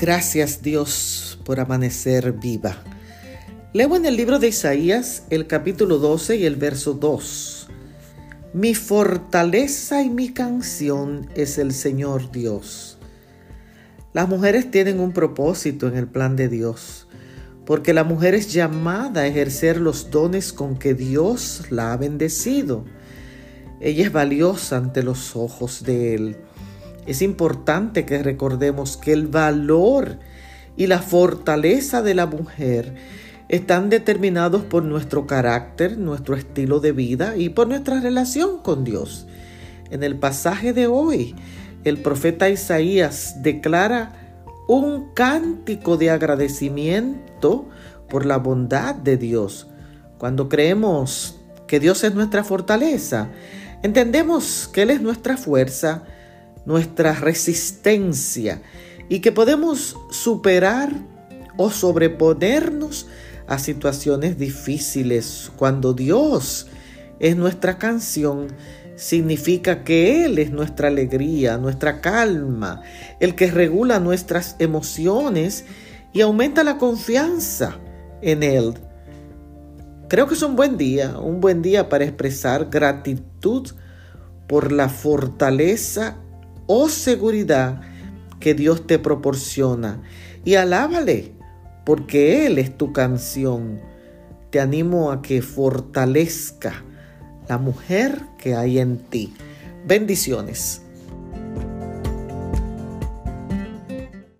Gracias Dios por amanecer viva. Leo en el libro de Isaías el capítulo 12 y el verso 2. Mi fortaleza y mi canción es el Señor Dios. Las mujeres tienen un propósito en el plan de Dios, porque la mujer es llamada a ejercer los dones con que Dios la ha bendecido. Ella es valiosa ante los ojos de Él es importante que recordemos que el valor y la fortaleza de la mujer están determinados por nuestro carácter, nuestro estilo de vida y por nuestra relación con Dios. En el pasaje de hoy, el profeta Isaías declara un cántico de agradecimiento por la bondad de Dios. Cuando creemos que Dios es nuestra fortaleza, entendemos que Él es nuestra fuerza, nuestra resistencia y que podemos superar o sobreponernos a situaciones difíciles. Cuando Dios es nuestra canción, significa que Él es nuestra alegría, nuestra calma, el que regula nuestras emociones y aumenta la confianza en Él. Creo que es un buen día, un buen día para expresar gratitud por la fortaleza o seguridad que Dios te proporciona y alábale porque Él es tu canción. Te animo a que fortalezca la mujer que hay en ti. Bendiciones.